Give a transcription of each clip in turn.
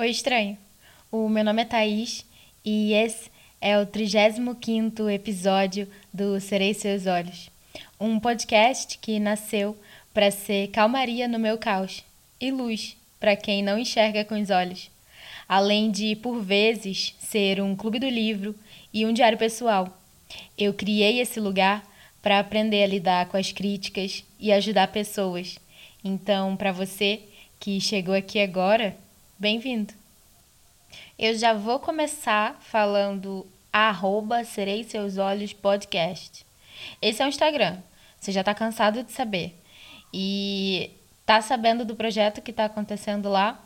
Oi, estranho. O meu nome é Thaís e esse é o 35 episódio do Serei Seus Olhos, um podcast que nasceu para ser calmaria no meu caos e luz para quem não enxerga com os olhos, além de, por vezes, ser um clube do livro e um diário pessoal. Eu criei esse lugar para aprender a lidar com as críticas e ajudar pessoas. Então, para você que chegou aqui agora, Bem-vindo! Eu já vou começar falando arroba Serei Seus Olhos Podcast. Esse é o Instagram. Você já está cansado de saber. E tá sabendo do projeto que está acontecendo lá?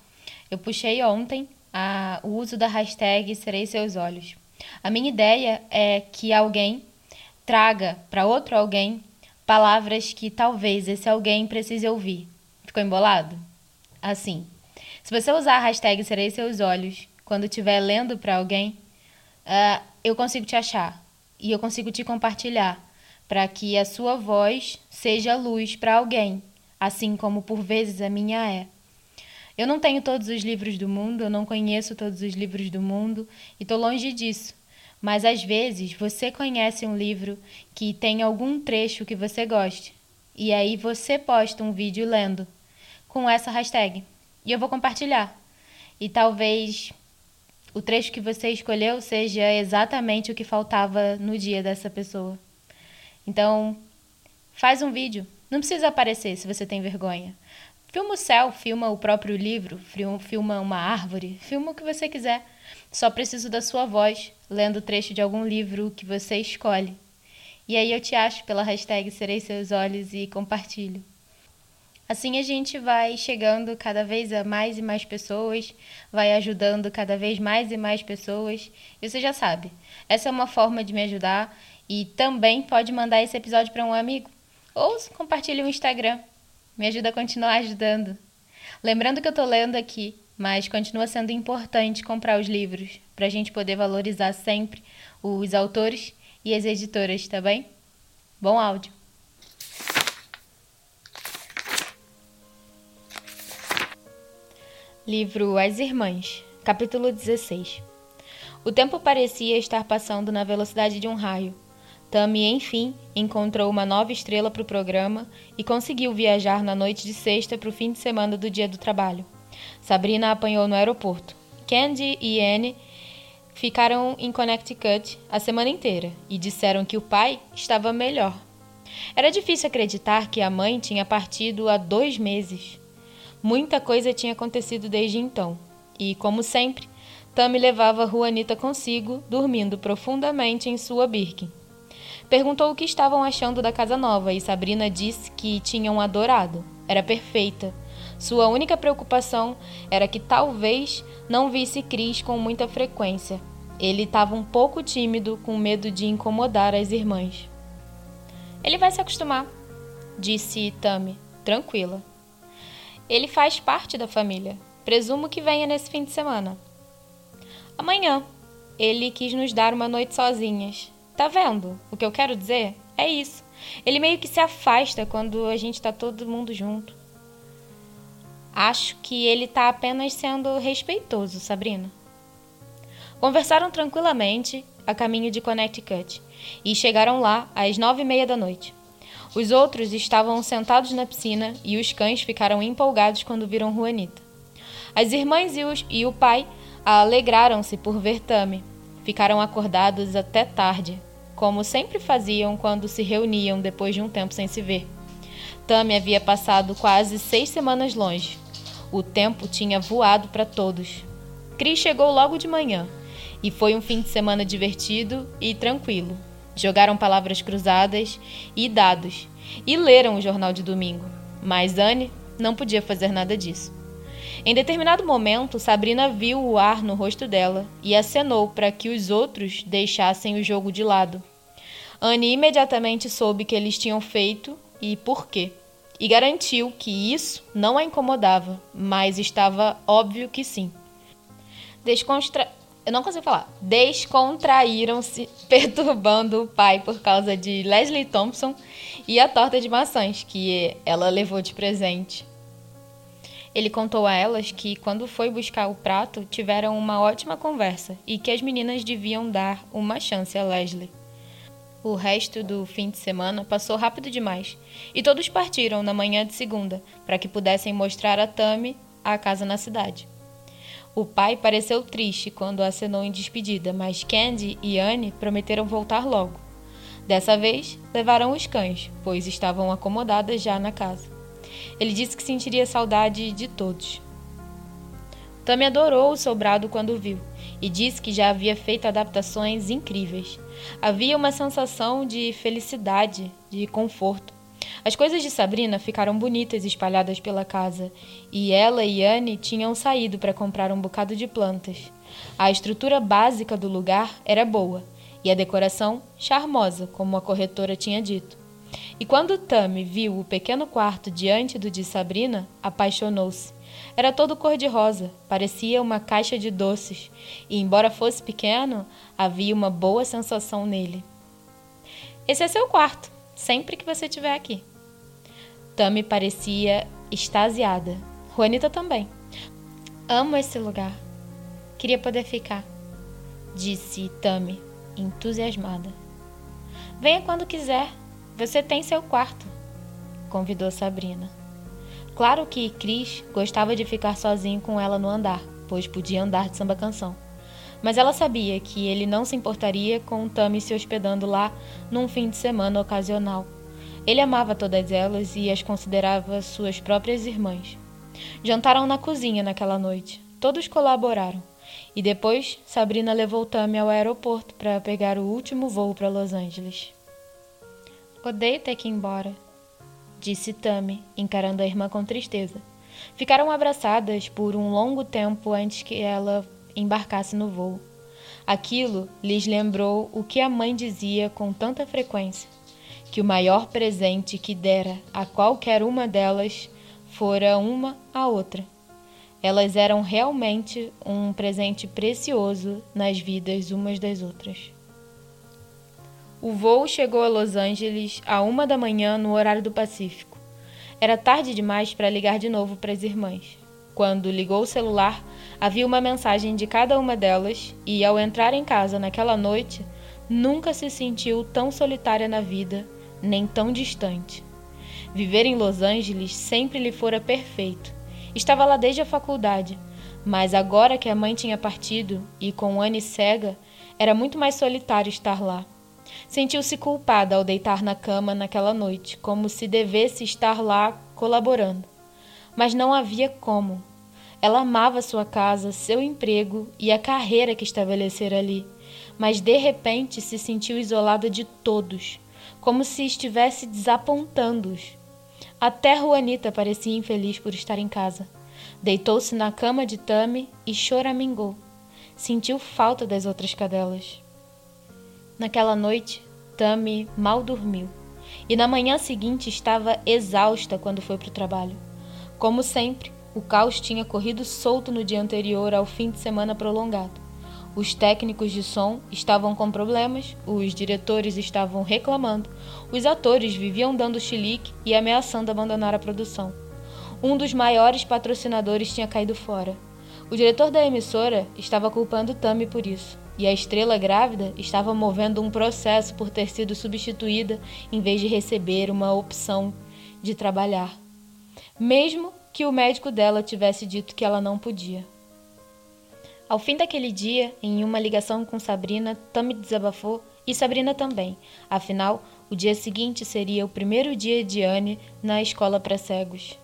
Eu puxei ontem a, o uso da hashtag Serei Seus Olhos. A minha ideia é que alguém traga para outro alguém palavras que talvez esse alguém precise ouvir. Ficou embolado? Assim. Se você usar a hashtag Serei Seus Olhos quando estiver lendo para alguém, uh, eu consigo te achar e eu consigo te compartilhar para que a sua voz seja luz para alguém, assim como por vezes a minha é. Eu não tenho todos os livros do mundo, eu não conheço todos os livros do mundo e estou longe disso. Mas às vezes você conhece um livro que tem algum trecho que você goste. E aí você posta um vídeo lendo com essa hashtag. E eu vou compartilhar. E talvez o trecho que você escolheu seja exatamente o que faltava no dia dessa pessoa. Então, faz um vídeo. Não precisa aparecer se você tem vergonha. Filma o céu, filma o próprio livro, filma uma árvore, filma o que você quiser. Só preciso da sua voz, lendo o trecho de algum livro que você escolhe. E aí eu te acho pela hashtag Serei Seus Olhos e compartilho. Assim a gente vai chegando cada vez a mais e mais pessoas, vai ajudando cada vez mais e mais pessoas. E você já sabe, essa é uma forma de me ajudar e também pode mandar esse episódio para um amigo ou compartilhe o Instagram. Me ajuda a continuar ajudando. Lembrando que eu estou lendo aqui, mas continua sendo importante comprar os livros para a gente poder valorizar sempre os autores e as editoras, tá bem? Bom áudio! Livro As Irmãs, capítulo 16 O tempo parecia estar passando na velocidade de um raio. Tammy, enfim, encontrou uma nova estrela para o programa e conseguiu viajar na noite de sexta para o fim de semana do dia do trabalho. Sabrina apanhou no aeroporto. Candy e Anne ficaram em Connecticut a semana inteira e disseram que o pai estava melhor. Era difícil acreditar que a mãe tinha partido há dois meses. Muita coisa tinha acontecido desde então, e, como sempre, Tammy levava Juanita consigo, dormindo profundamente em sua Birkin. Perguntou o que estavam achando da casa nova e Sabrina disse que tinham adorado. Era perfeita. Sua única preocupação era que talvez não visse Cris com muita frequência. Ele estava um pouco tímido, com medo de incomodar as irmãs. Ele vai se acostumar, disse Tammy, tranquila. Ele faz parte da família. Presumo que venha nesse fim de semana. Amanhã. Ele quis nos dar uma noite sozinhas. Tá vendo? O que eu quero dizer é isso. Ele meio que se afasta quando a gente tá todo mundo junto. Acho que ele tá apenas sendo respeitoso, Sabrina. Conversaram tranquilamente a caminho de Connecticut e chegaram lá às nove e meia da noite. Os outros estavam sentados na piscina e os cães ficaram empolgados quando viram Juanita. As irmãs e, os, e o pai alegraram-se por ver Tami. Ficaram acordados até tarde, como sempre faziam quando se reuniam depois de um tempo sem se ver. Tami havia passado quase seis semanas longe. O tempo tinha voado para todos. Cris chegou logo de manhã e foi um fim de semana divertido e tranquilo. Jogaram palavras cruzadas e dados e leram o jornal de domingo, mas Anne não podia fazer nada disso. Em determinado momento, Sabrina viu o ar no rosto dela e acenou para que os outros deixassem o jogo de lado. Anne imediatamente soube que eles tinham feito e por quê, e garantiu que isso não a incomodava, mas estava óbvio que sim. Desconstra eu não consigo falar. Descontraíram-se, perturbando o pai por causa de Leslie Thompson e a torta de maçãs que ela levou de presente. Ele contou a elas que, quando foi buscar o prato, tiveram uma ótima conversa e que as meninas deviam dar uma chance a Leslie. O resto do fim de semana passou rápido demais e todos partiram na manhã de segunda para que pudessem mostrar a Tammy a casa na cidade. O pai pareceu triste quando acenou em despedida, mas Candy e Anne prometeram voltar logo. Dessa vez, levaram os cães, pois estavam acomodadas já na casa. Ele disse que sentiria saudade de todos. Tammy adorou o sobrado quando viu e disse que já havia feito adaptações incríveis. Havia uma sensação de felicidade, de conforto. As coisas de Sabrina ficaram bonitas espalhadas pela casa, e ela e Anne tinham saído para comprar um bocado de plantas. A estrutura básica do lugar era boa, e a decoração charmosa, como a corretora tinha dito. E quando Tammy viu o pequeno quarto diante do de Sabrina, apaixonou-se. Era todo cor-de-rosa, parecia uma caixa de doces, e embora fosse pequeno, havia uma boa sensação nele. Esse é seu quarto, sempre que você estiver aqui. Tammy parecia extasiada. Juanita também. Amo esse lugar. Queria poder ficar, disse Tammy, entusiasmada. Venha quando quiser. Você tem seu quarto, convidou Sabrina. Claro que Cris gostava de ficar sozinho com ela no andar, pois podia andar de samba canção. Mas ela sabia que ele não se importaria com Tammy se hospedando lá num fim de semana ocasional. Ele amava todas elas e as considerava suas próprias irmãs. Jantaram na cozinha naquela noite. Todos colaboraram. E depois, Sabrina levou Tammy ao aeroporto para pegar o último voo para Los Angeles. Odeio ter que ir embora, disse Tammy, encarando a irmã com tristeza. Ficaram abraçadas por um longo tempo antes que ela embarcasse no voo. Aquilo lhes lembrou o que a mãe dizia com tanta frequência: que o maior presente que dera a qualquer uma delas fora uma a outra. Elas eram realmente um presente precioso nas vidas umas das outras. O voo chegou a Los Angeles a uma da manhã no horário do Pacífico. Era tarde demais para ligar de novo para as irmãs. Quando ligou o celular, havia uma mensagem de cada uma delas e, ao entrar em casa naquela noite, nunca se sentiu tão solitária na vida, nem tão distante. Viver em Los Angeles sempre lhe fora perfeito Estava lá desde a faculdade, mas agora que a mãe tinha partido e com Anne cega, era muito mais solitário estar lá. Sentiu-se culpada ao deitar na cama naquela noite, como se devesse estar lá colaborando. Mas não havia como. Ela amava sua casa, seu emprego e a carreira que estabelecera ali, mas de repente se sentiu isolada de todos, como se estivesse desapontando-os. Até Juanita parecia infeliz por estar em casa. Deitou-se na cama de Tami e choramingou. Sentiu falta das outras cadelas. Naquela noite, Tami mal dormiu e na manhã seguinte estava exausta quando foi para o trabalho. Como sempre, o caos tinha corrido solto no dia anterior ao fim de semana prolongado. Os técnicos de som estavam com problemas, os diretores estavam reclamando, os atores viviam dando chilique e ameaçando abandonar a produção. Um dos maiores patrocinadores tinha caído fora. O diretor da emissora estava culpando Tammy por isso, e a estrela grávida estava movendo um processo por ter sido substituída em vez de receber uma opção de trabalhar. Mesmo que o médico dela tivesse dito que ela não podia. Ao fim daquele dia, em uma ligação com Sabrina, Tammy desabafou e Sabrina também. Afinal, o dia seguinte seria o primeiro dia de Anne na escola para cegos.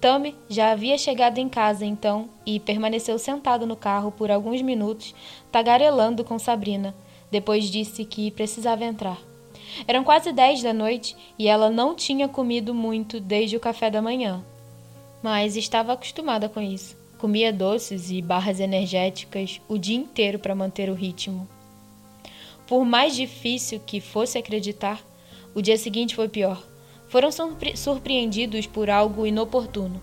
Tammy já havia chegado em casa então e permaneceu sentado no carro por alguns minutos, tagarelando com Sabrina. Depois disse que precisava entrar. Eram quase dez da noite e ela não tinha comido muito desde o café da manhã, mas estava acostumada com isso. Comia doces e barras energéticas o dia inteiro para manter o ritmo. Por mais difícil que fosse acreditar, o dia seguinte foi pior. Foram surpre surpreendidos por algo inoportuno.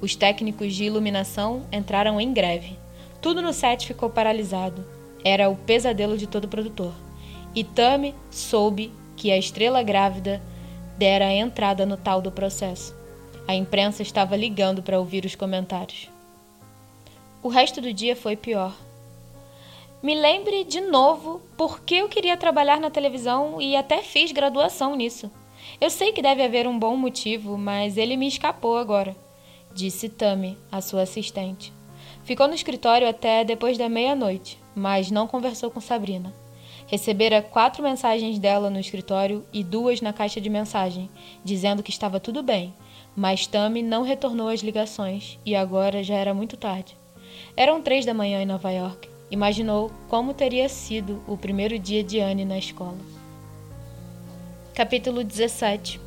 Os técnicos de iluminação entraram em greve. Tudo no set ficou paralisado. Era o pesadelo de todo produtor. E Tami soube que a estrela grávida dera a entrada no tal do processo. A imprensa estava ligando para ouvir os comentários. O resto do dia foi pior. Me lembre de novo por que eu queria trabalhar na televisão e até fiz graduação nisso. Eu sei que deve haver um bom motivo, mas ele me escapou agora, disse Tami, a sua assistente. Ficou no escritório até depois da meia-noite, mas não conversou com Sabrina. Recebera quatro mensagens dela no escritório e duas na caixa de mensagem, dizendo que estava tudo bem, mas Tami não retornou as ligações e agora já era muito tarde. Eram três da manhã em Nova York. Imaginou como teria sido o primeiro dia de Anne na escola. Capítulo 17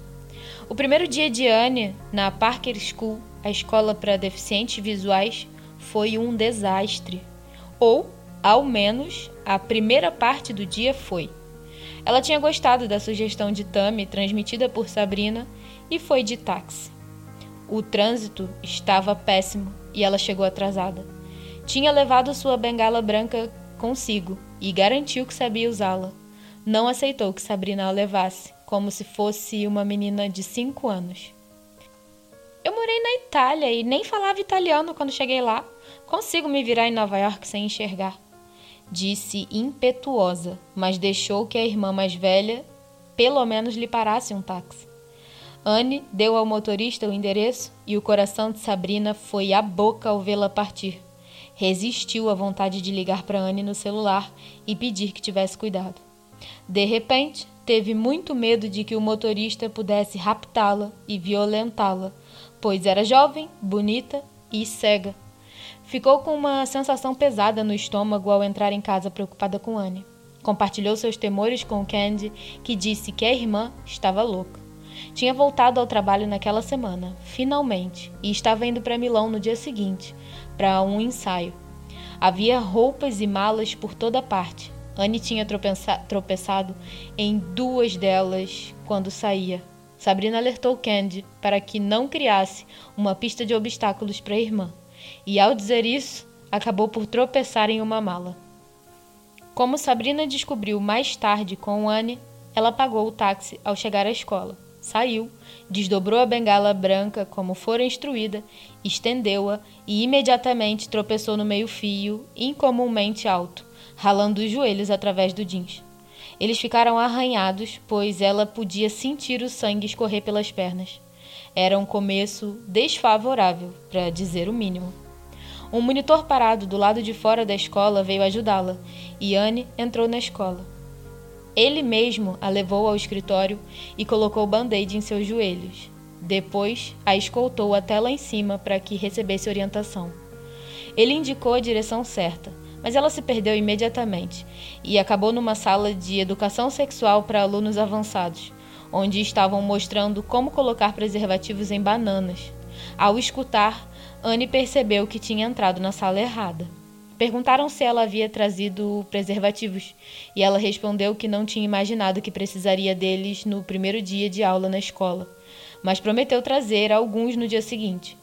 O primeiro dia de Anne na Parker School, a escola para deficientes visuais, foi um desastre. Ou, ao menos, a primeira parte do dia foi. Ela tinha gostado da sugestão de Tammy transmitida por Sabrina e foi de táxi. O trânsito estava péssimo e ela chegou atrasada. Tinha levado sua bengala branca consigo e garantiu que sabia usá-la. Não aceitou que Sabrina a levasse, como se fosse uma menina de cinco anos. Eu morei na Itália e nem falava italiano quando cheguei lá. Consigo me virar em Nova York sem enxergar. Disse impetuosa, mas deixou que a irmã mais velha pelo menos lhe parasse um táxi. Anne deu ao motorista o endereço e o coração de Sabrina foi à boca ao vê-la partir. Resistiu à vontade de ligar para Anne no celular e pedir que tivesse cuidado. De repente, teve muito medo de que o motorista pudesse raptá-la e violentá-la, pois era jovem, bonita e cega. Ficou com uma sensação pesada no estômago ao entrar em casa preocupada com Anne. Compartilhou seus temores com Candy, que disse que a irmã estava louca. Tinha voltado ao trabalho naquela semana, finalmente, e estava indo para Milão no dia seguinte, para um ensaio. Havia roupas e malas por toda parte. Anne tinha tropeçado em duas delas quando saía. Sabrina alertou Candy para que não criasse uma pista de obstáculos para a irmã, e ao dizer isso, acabou por tropeçar em uma mala. Como Sabrina descobriu mais tarde com Anne, ela pagou o táxi ao chegar à escola saiu, desdobrou a bengala branca como fora instruída, estendeu-a e imediatamente tropeçou no meio-fio, incomumente alto, ralando os joelhos através do jeans. Eles ficaram arranhados, pois ela podia sentir o sangue escorrer pelas pernas. Era um começo desfavorável, para dizer o mínimo. Um monitor parado do lado de fora da escola veio ajudá-la, e Anne entrou na escola. Ele mesmo a levou ao escritório e colocou band-aid em seus joelhos. Depois, a escoltou até lá em cima para que recebesse orientação. Ele indicou a direção certa, mas ela se perdeu imediatamente e acabou numa sala de educação sexual para alunos avançados, onde estavam mostrando como colocar preservativos em bananas. Ao escutar, Anne percebeu que tinha entrado na sala errada. Perguntaram se ela havia trazido preservativos e ela respondeu que não tinha imaginado que precisaria deles no primeiro dia de aula na escola, mas prometeu trazer alguns no dia seguinte.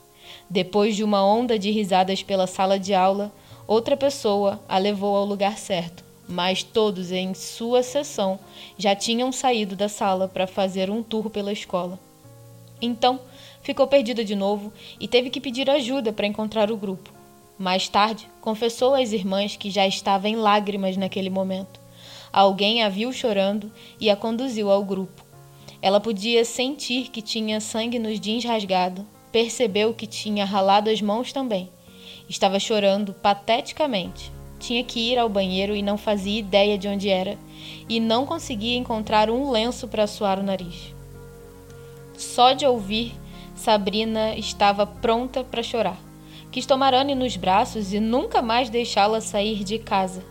Depois de uma onda de risadas pela sala de aula, outra pessoa a levou ao lugar certo, mas todos em sua sessão já tinham saído da sala para fazer um tour pela escola. Então, ficou perdida de novo e teve que pedir ajuda para encontrar o grupo. Mais tarde, confessou às irmãs que já estava em lágrimas naquele momento. Alguém a viu chorando e a conduziu ao grupo. Ela podia sentir que tinha sangue nos jeans rasgado, percebeu que tinha ralado as mãos também. Estava chorando pateticamente. Tinha que ir ao banheiro e não fazia ideia de onde era, e não conseguia encontrar um lenço para suar o nariz. Só de ouvir, Sabrina estava pronta para chorar. Quis tomar Anne nos braços e nunca mais deixá-la sair de casa.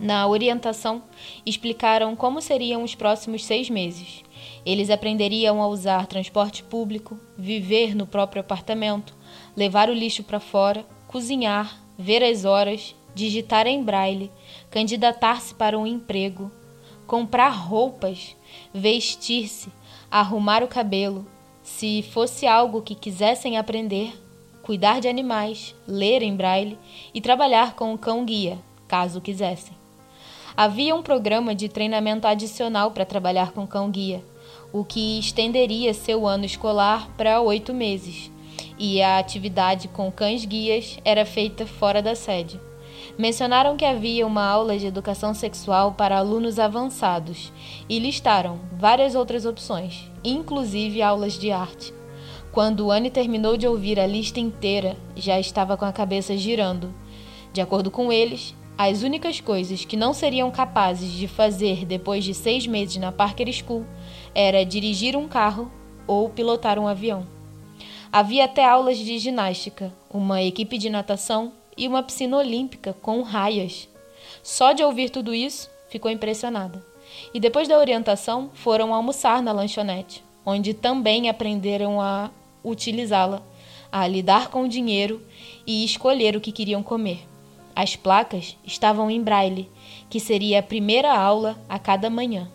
Na orientação, explicaram como seriam os próximos seis meses. Eles aprenderiam a usar transporte público, viver no próprio apartamento, levar o lixo para fora, cozinhar, ver as horas, digitar em braille, candidatar-se para um emprego, comprar roupas, vestir-se, arrumar o cabelo. Se fosse algo que quisessem aprender, cuidar de animais, ler em braille e trabalhar com o cão-guia, caso quisessem. Havia um programa de treinamento adicional para trabalhar com cão-guia. o que estenderia seu ano escolar para oito meses, e a atividade com cães-guias era feita fora da sede. Mencionaram que havia uma aula de educação sexual para alunos avançados e listaram várias outras opções, inclusive aulas de arte. Quando Anne terminou de ouvir a lista inteira, já estava com a cabeça girando. De acordo com eles, as únicas coisas que não seriam capazes de fazer depois de seis meses na Parker School era dirigir um carro ou pilotar um avião. Havia até aulas de ginástica, uma equipe de natação e uma piscina olímpica com raias. Só de ouvir tudo isso, ficou impressionada. E depois da orientação, foram almoçar na lanchonete, onde também aprenderam a utilizá-la, a lidar com o dinheiro e escolher o que queriam comer. As placas estavam em braille, que seria a primeira aula a cada manhã.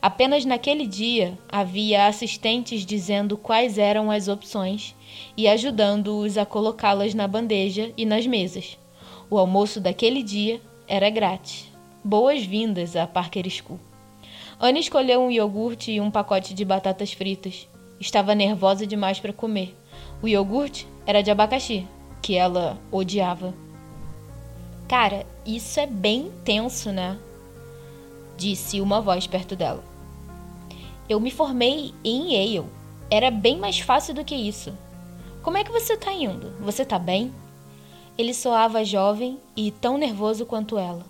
Apenas naquele dia havia assistentes dizendo quais eram as opções e ajudando-os a colocá-las na bandeja e nas mesas. O almoço daquele dia era grátis. Boas-vindas a Parker School. Anne escolheu um iogurte e um pacote de batatas fritas. Estava nervosa demais para comer. O iogurte era de abacaxi, que ela odiava. Cara, isso é bem tenso, né? Disse uma voz perto dela. Eu me formei em Yale. Era bem mais fácil do que isso. Como é que você tá indo? Você tá bem? Ele soava jovem e tão nervoso quanto ela.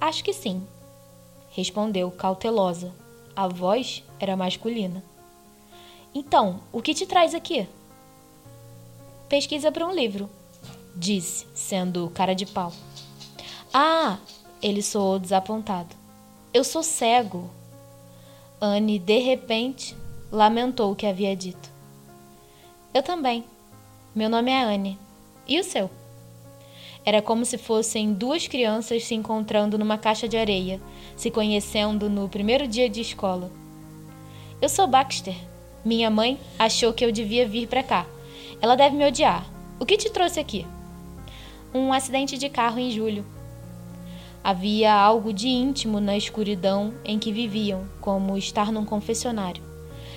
Acho que sim, respondeu cautelosa. A voz era masculina. Então, o que te traz aqui? Pesquisa para um livro, disse, sendo cara de pau. Ah, ele soou desapontado. Eu sou cego. Anne, de repente, lamentou o que havia dito. Eu também. Meu nome é Anne. E o seu? Era como se fossem duas crianças se encontrando numa caixa de areia, se conhecendo no primeiro dia de escola. Eu sou Baxter. Minha mãe achou que eu devia vir para cá. Ela deve me odiar. O que te trouxe aqui? Um acidente de carro em julho. Havia algo de íntimo na escuridão em que viviam, como estar num confessionário.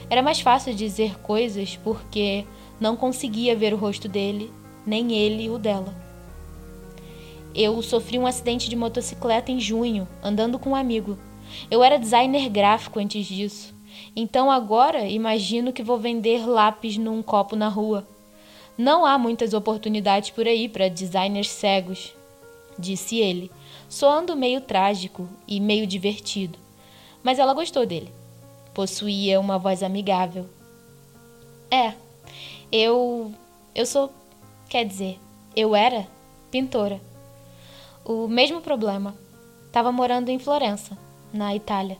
Era mais fácil dizer coisas porque não conseguia ver o rosto dele, nem ele o dela. Eu sofri um acidente de motocicleta em junho, andando com um amigo. Eu era designer gráfico antes disso. Então agora imagino que vou vender lápis num copo na rua. Não há muitas oportunidades por aí para designers cegos, disse ele, soando meio trágico e meio divertido. Mas ela gostou dele. Possuía uma voz amigável. É, eu. Eu sou. Quer dizer, eu era pintora. O mesmo problema. Estava morando em Florença, na Itália.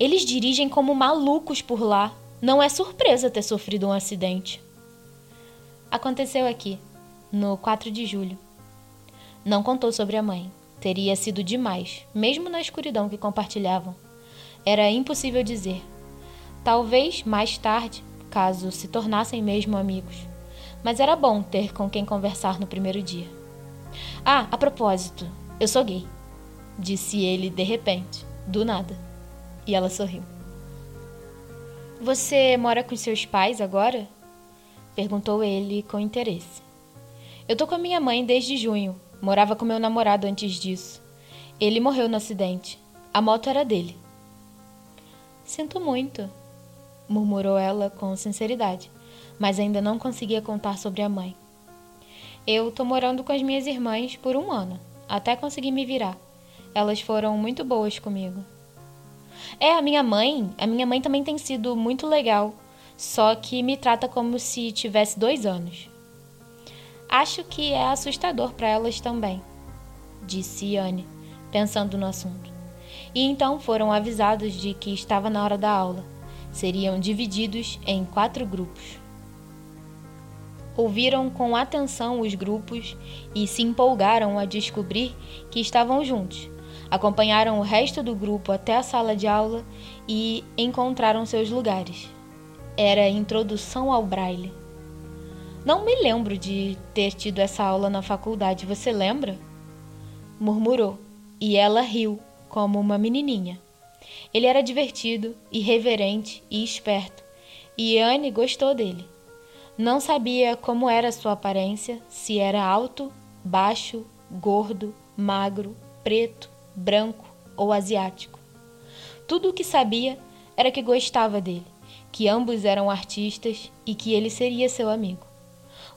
Eles dirigem como malucos por lá. Não é surpresa ter sofrido um acidente. Aconteceu aqui, no 4 de julho. Não contou sobre a mãe. Teria sido demais, mesmo na escuridão que compartilhavam. Era impossível dizer. Talvez mais tarde, caso se tornassem mesmo amigos. Mas era bom ter com quem conversar no primeiro dia. Ah, a propósito, eu sou gay, disse ele de repente, do nada. E ela sorriu. Você mora com seus pais agora? perguntou ele com interesse. Eu tô com a minha mãe desde junho, Morava com meu namorado antes disso. Ele morreu no acidente. A moto era dele. Sinto muito, murmurou ela com sinceridade, mas ainda não conseguia contar sobre a mãe. Eu tô morando com as minhas irmãs por um ano, até conseguir me virar. Elas foram muito boas comigo. É, a minha mãe, a minha mãe também tem sido muito legal, só que me trata como se tivesse dois anos. Acho que é assustador para elas também, disse Anne, pensando no assunto. E então foram avisados de que estava na hora da aula. Seriam divididos em quatro grupos. Ouviram com atenção os grupos e se empolgaram a descobrir que estavam juntos. Acompanharam o resto do grupo até a sala de aula e encontraram seus lugares. Era introdução ao braille. Não me lembro de ter tido essa aula na faculdade, você lembra? Murmurou, e ela riu, como uma menininha. Ele era divertido, irreverente e esperto, e Anne gostou dele. Não sabia como era sua aparência, se era alto, baixo, gordo, magro, preto, branco ou asiático. Tudo o que sabia era que gostava dele, que ambos eram artistas e que ele seria seu amigo.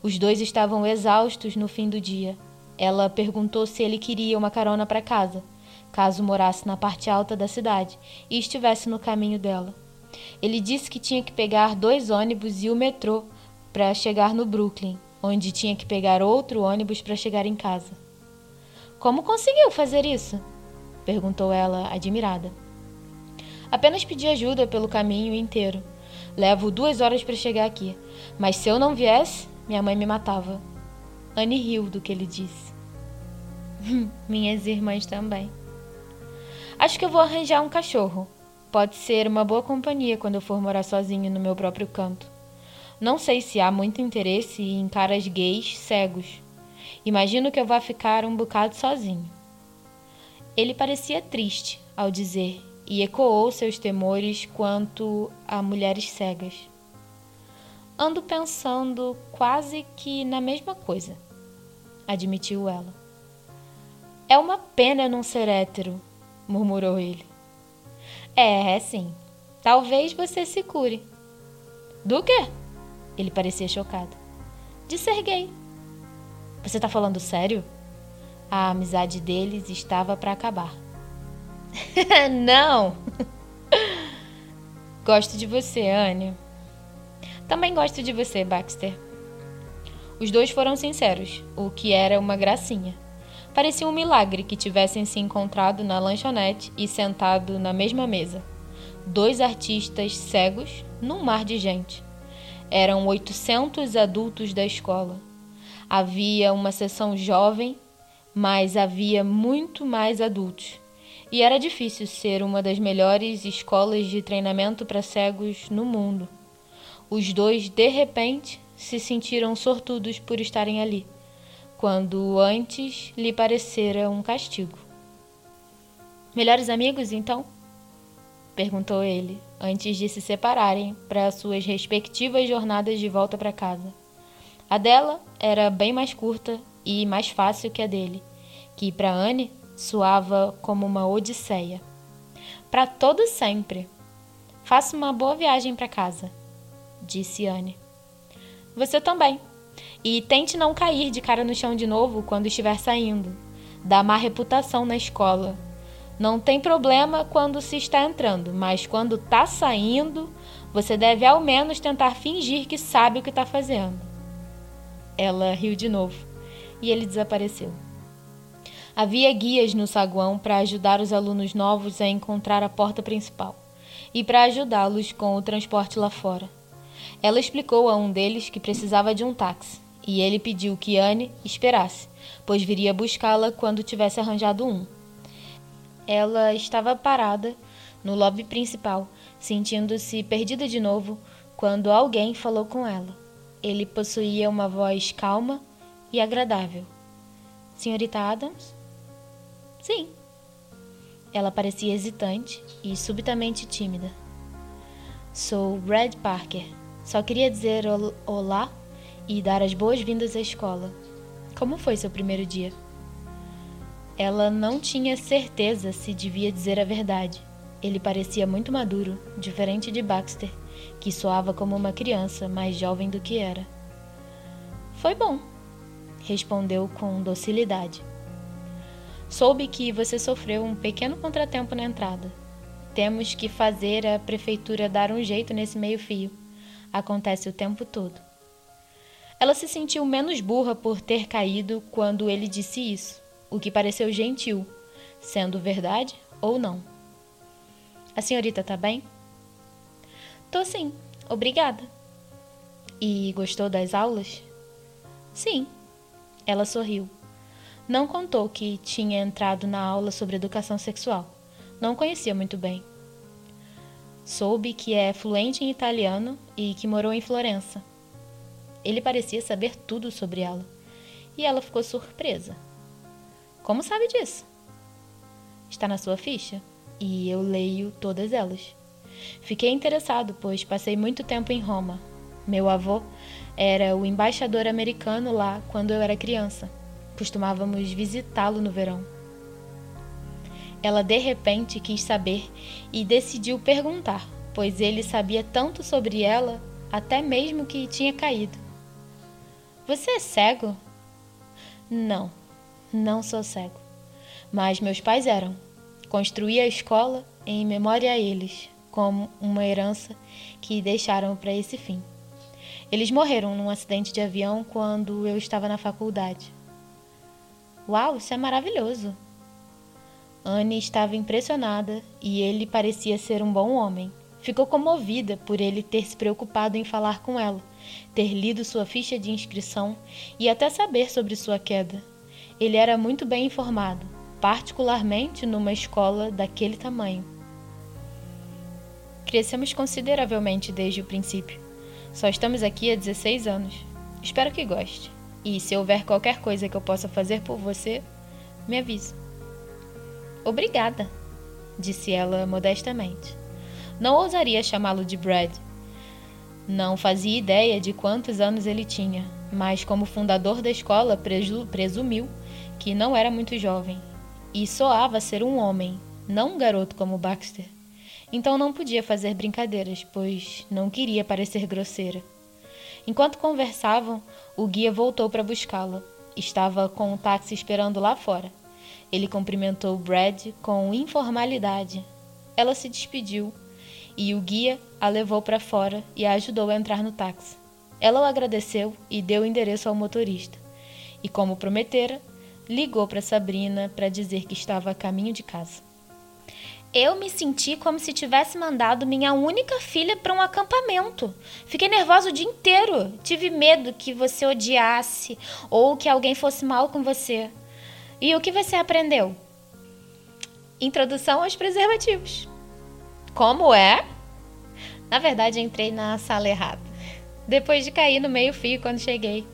Os dois estavam exaustos no fim do dia. Ela perguntou se ele queria uma carona para casa, caso morasse na parte alta da cidade e estivesse no caminho dela. Ele disse que tinha que pegar dois ônibus e o metrô para chegar no Brooklyn, onde tinha que pegar outro ônibus para chegar em casa. Como conseguiu fazer isso? perguntou ela, admirada. Apenas pedi ajuda pelo caminho inteiro. Levo duas horas para chegar aqui, mas se eu não viesse, minha mãe me matava. Anne riu do que ele disse. Minhas irmãs também. Acho que eu vou arranjar um cachorro. Pode ser uma boa companhia quando eu for morar sozinho no meu próprio canto. Não sei se há muito interesse em caras gays cegos. Imagino que eu vá ficar um bocado sozinho. Ele parecia triste ao dizer e ecoou seus temores quanto a mulheres cegas. Ando pensando quase que na mesma coisa, admitiu ela. É uma pena não ser hétero, murmurou ele. É, é sim. Talvez você se cure. Do quê? Ele parecia chocado. De ser gay. Você tá falando sério? A amizade deles estava para acabar. Não! gosto de você, Anne. Também gosto de você, Baxter. Os dois foram sinceros, o que era uma gracinha. Parecia um milagre que tivessem se encontrado na lanchonete e sentado na mesma mesa. Dois artistas cegos num mar de gente. Eram 800 adultos da escola. Havia uma seção jovem, mas havia muito mais adultos. E era difícil ser uma das melhores escolas de treinamento para cegos no mundo. Os dois, de repente, se sentiram sortudos por estarem ali, quando antes lhe parecera um castigo. Melhores amigos, então? Perguntou ele, antes de se separarem para suas respectivas jornadas de volta para casa. A dela era bem mais curta e mais fácil que a dele, que para Anne soava como uma odisseia. Para todo sempre. Faça uma boa viagem para casa, disse Anne. Você também. E tente não cair de cara no chão de novo quando estiver saindo. Dá má reputação na escola. Não tem problema quando se está entrando, mas quando está saindo, você deve ao menos tentar fingir que sabe o que está fazendo. Ela riu de novo e ele desapareceu. Havia guias no saguão para ajudar os alunos novos a encontrar a porta principal e para ajudá-los com o transporte lá fora. Ela explicou a um deles que precisava de um táxi e ele pediu que Anne esperasse, pois viria buscá-la quando tivesse arranjado um. Ela estava parada no lobby principal, sentindo-se perdida de novo, quando alguém falou com ela. Ele possuía uma voz calma e agradável. Senhorita Adams? Sim. Ela parecia hesitante e subitamente tímida. Sou Red Parker. Só queria dizer olá e dar as boas-vindas à escola. Como foi seu primeiro dia? Ela não tinha certeza se devia dizer a verdade. Ele parecia muito maduro, diferente de Baxter, que soava como uma criança mais jovem do que era. Foi bom, respondeu com docilidade. Soube que você sofreu um pequeno contratempo na entrada. Temos que fazer a prefeitura dar um jeito nesse meio-fio. Acontece o tempo todo. Ela se sentiu menos burra por ter caído quando ele disse isso o que pareceu gentil, sendo verdade ou não. A senhorita tá bem? Tô sim, obrigada. E gostou das aulas? Sim. Ela sorriu. Não contou que tinha entrado na aula sobre educação sexual. Não conhecia muito bem. Soube que é fluente em italiano e que morou em Florença. Ele parecia saber tudo sobre ela. E ela ficou surpresa. Como sabe disso? Está na sua ficha? e eu leio todas elas. Fiquei interessado, pois passei muito tempo em Roma. Meu avô era o embaixador americano lá quando eu era criança. Costumávamos visitá-lo no verão. Ela de repente quis saber e decidiu perguntar, pois ele sabia tanto sobre ela, até mesmo que tinha caído. Você é cego? Não, não sou cego. Mas meus pais eram. Construí a escola em memória a eles, como uma herança que deixaram para esse fim. Eles morreram num acidente de avião quando eu estava na faculdade. Uau, isso é maravilhoso! Anne estava impressionada e ele parecia ser um bom homem. Ficou comovida por ele ter se preocupado em falar com ela, ter lido sua ficha de inscrição e até saber sobre sua queda. Ele era muito bem informado, particularmente numa escola daquele tamanho. Crescemos consideravelmente desde o princípio. Só estamos aqui há 16 anos. Espero que goste. E se houver qualquer coisa que eu possa fazer por você, me avise. Obrigada, disse ela modestamente. Não ousaria chamá-lo de Brad. Não fazia ideia de quantos anos ele tinha, mas, como fundador da escola, presumiu que não era muito jovem e soava ser um homem, não um garoto como Baxter. Então não podia fazer brincadeiras, pois não queria parecer grosseira. Enquanto conversavam, o guia voltou para buscá-la. Estava com o táxi esperando lá fora. Ele cumprimentou Brad com informalidade. Ela se despediu e o guia a levou para fora e a ajudou a entrar no táxi. Ela o agradeceu e deu o endereço ao motorista. E como prometera, ligou para Sabrina para dizer que estava a caminho de casa. Eu me senti como se tivesse mandado minha única filha para um acampamento. Fiquei nervosa o dia inteiro. Tive medo que você odiasse ou que alguém fosse mal com você. E o que você aprendeu? Introdução aos preservativos. Como é? Na verdade, entrei na sala errada. Depois de cair no meio-fio quando cheguei.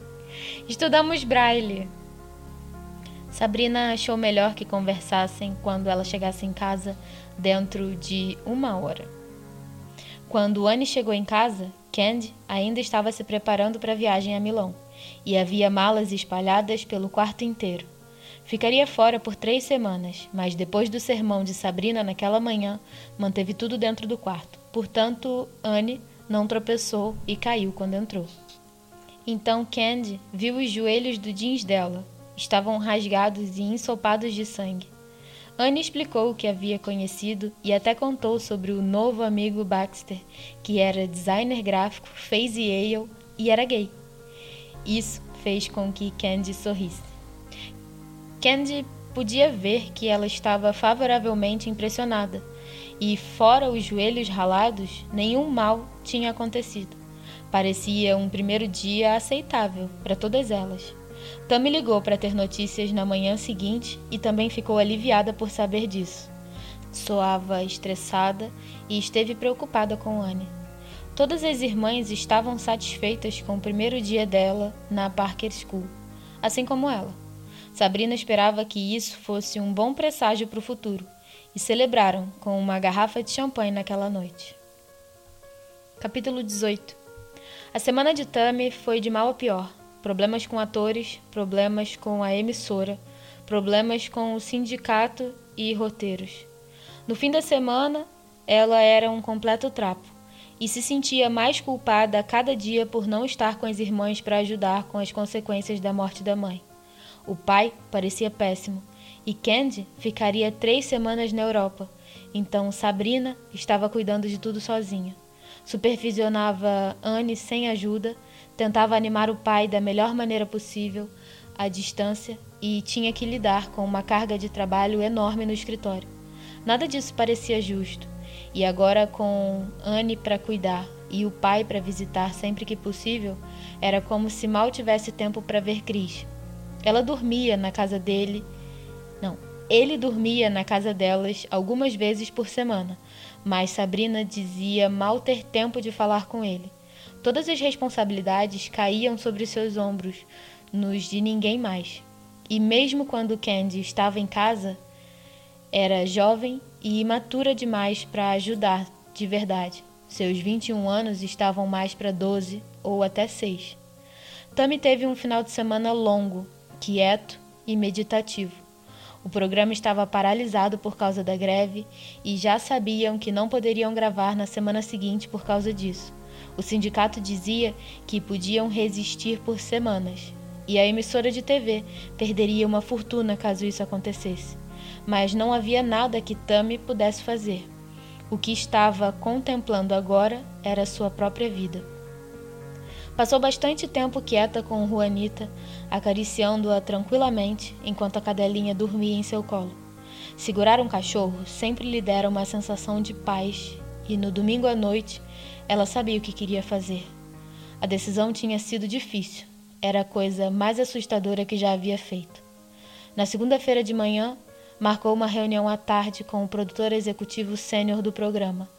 Estudamos braille. Sabrina achou melhor que conversassem quando ela chegasse em casa dentro de uma hora. Quando Anne chegou em casa, Candy ainda estava se preparando para a viagem a Milão e havia malas espalhadas pelo quarto inteiro. Ficaria fora por três semanas, mas depois do sermão de Sabrina naquela manhã, manteve tudo dentro do quarto. Portanto, Anne não tropeçou e caiu quando entrou. Então Candy viu os joelhos do jeans dela. Estavam rasgados e ensopados de sangue. Anne explicou o que havia conhecido e até contou sobre o novo amigo Baxter, que era designer gráfico, fez Yale e era gay. Isso fez com que Candy sorrisse. Candy podia ver que ela estava favoravelmente impressionada, e, fora os joelhos ralados, nenhum mal tinha acontecido. Parecia um primeiro dia aceitável para todas elas. Tammy ligou para ter notícias na manhã seguinte e também ficou aliviada por saber disso. Soava estressada e esteve preocupada com Anne. Todas as irmãs estavam satisfeitas com o primeiro dia dela na Parker School, assim como ela. Sabrina esperava que isso fosse um bom presságio para o futuro e celebraram com uma garrafa de champanhe naquela noite. Capítulo 18 A semana de Tammy foi de mal a pior problemas com atores, problemas com a emissora, problemas com o sindicato e roteiros. No fim da semana, ela era um completo trapo e se sentia mais culpada a cada dia por não estar com as irmãs para ajudar com as consequências da morte da mãe. O pai parecia péssimo e Candy ficaria três semanas na Europa, então Sabrina estava cuidando de tudo sozinha. Supervisionava Anne sem ajuda Tentava animar o pai da melhor maneira possível, à distância, e tinha que lidar com uma carga de trabalho enorme no escritório. Nada disso parecia justo. E agora, com Anne para cuidar e o pai para visitar sempre que possível, era como se mal tivesse tempo para ver Cris. Ela dormia na casa dele. Não, ele dormia na casa delas algumas vezes por semana, mas Sabrina dizia mal ter tempo de falar com ele. Todas as responsabilidades caíam sobre seus ombros, nos de ninguém mais. E mesmo quando Candy estava em casa, Era jovem e imatura demais para ajudar de verdade. Seus 21 anos estavam mais para 12 ou até 6. Tammy teve um final de semana longo, quieto e meditativo. O programa estava paralisado por causa da greve e já sabiam que não poderiam gravar na semana seguinte por causa disso. O sindicato dizia que podiam resistir por semanas e a emissora de TV perderia uma fortuna caso isso acontecesse. Mas não havia nada que Tammy pudesse fazer. O que estava contemplando agora era sua própria vida. Passou bastante tempo quieta com Juanita, acariciando-a tranquilamente enquanto a cadelinha dormia em seu colo. Segurar um cachorro sempre lhe dera uma sensação de paz, e no domingo à noite ela sabia o que queria fazer. A decisão tinha sido difícil, era a coisa mais assustadora que já havia feito. Na segunda-feira de manhã, marcou uma reunião à tarde com o produtor executivo sênior do programa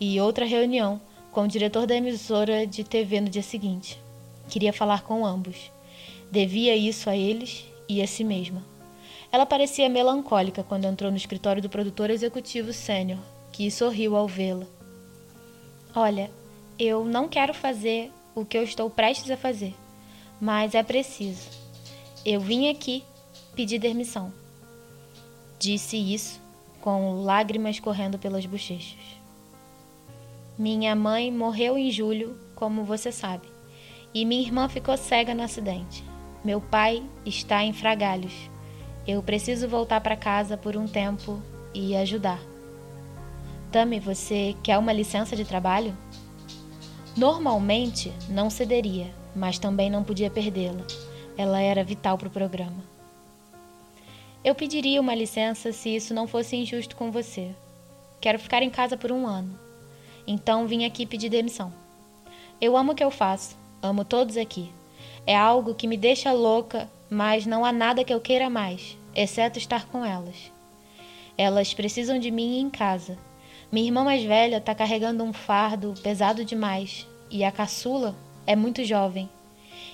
e outra reunião com o diretor da emissora de TV no dia seguinte. Queria falar com ambos. Devia isso a eles e a si mesma. Ela parecia melancólica quando entrou no escritório do produtor executivo sênior, que sorriu ao vê-la. Olha, eu não quero fazer o que eu estou prestes a fazer, mas é preciso. Eu vim aqui pedir demissão. Disse isso com lágrimas correndo pelas bochechas. Minha mãe morreu em julho, como você sabe, e minha irmã ficou cega no acidente. Meu pai está em fragalhos. Eu preciso voltar para casa por um tempo e ajudar. Tami, você quer uma licença de trabalho? Normalmente não cederia, mas também não podia perdê-la. Ela era vital para o programa. Eu pediria uma licença se isso não fosse injusto com você. Quero ficar em casa por um ano. Então vim aqui pedir demissão. Eu amo o que eu faço, amo todos aqui. É algo que me deixa louca, mas não há nada que eu queira mais, exceto estar com elas. Elas precisam de mim em casa. Minha irmã mais velha está carregando um fardo pesado demais e a caçula é muito jovem.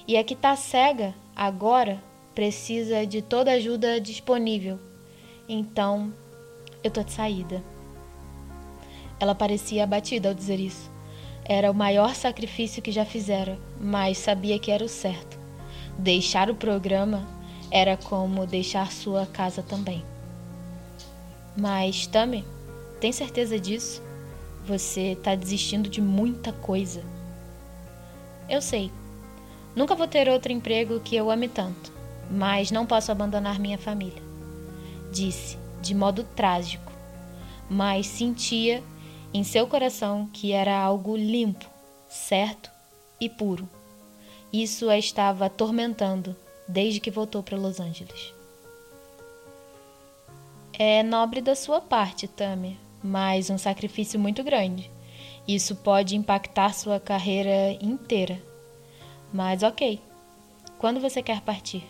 E a que está cega agora precisa de toda ajuda disponível. Então, eu tô de saída. Ela parecia abatida ao dizer isso. Era o maior sacrifício que já fizera, mas sabia que era o certo. Deixar o programa era como deixar sua casa também. Mas, Tami, tem certeza disso? Você está desistindo de muita coisa. Eu sei. Nunca vou ter outro emprego que eu ame tanto, mas não posso abandonar minha família. Disse, de modo trágico, mas sentia em seu coração que era algo limpo, certo e puro. Isso a estava atormentando desde que voltou para Los Angeles. É nobre da sua parte, Tammy, mas um sacrifício muito grande. Isso pode impactar sua carreira inteira. Mas ok. Quando você quer partir?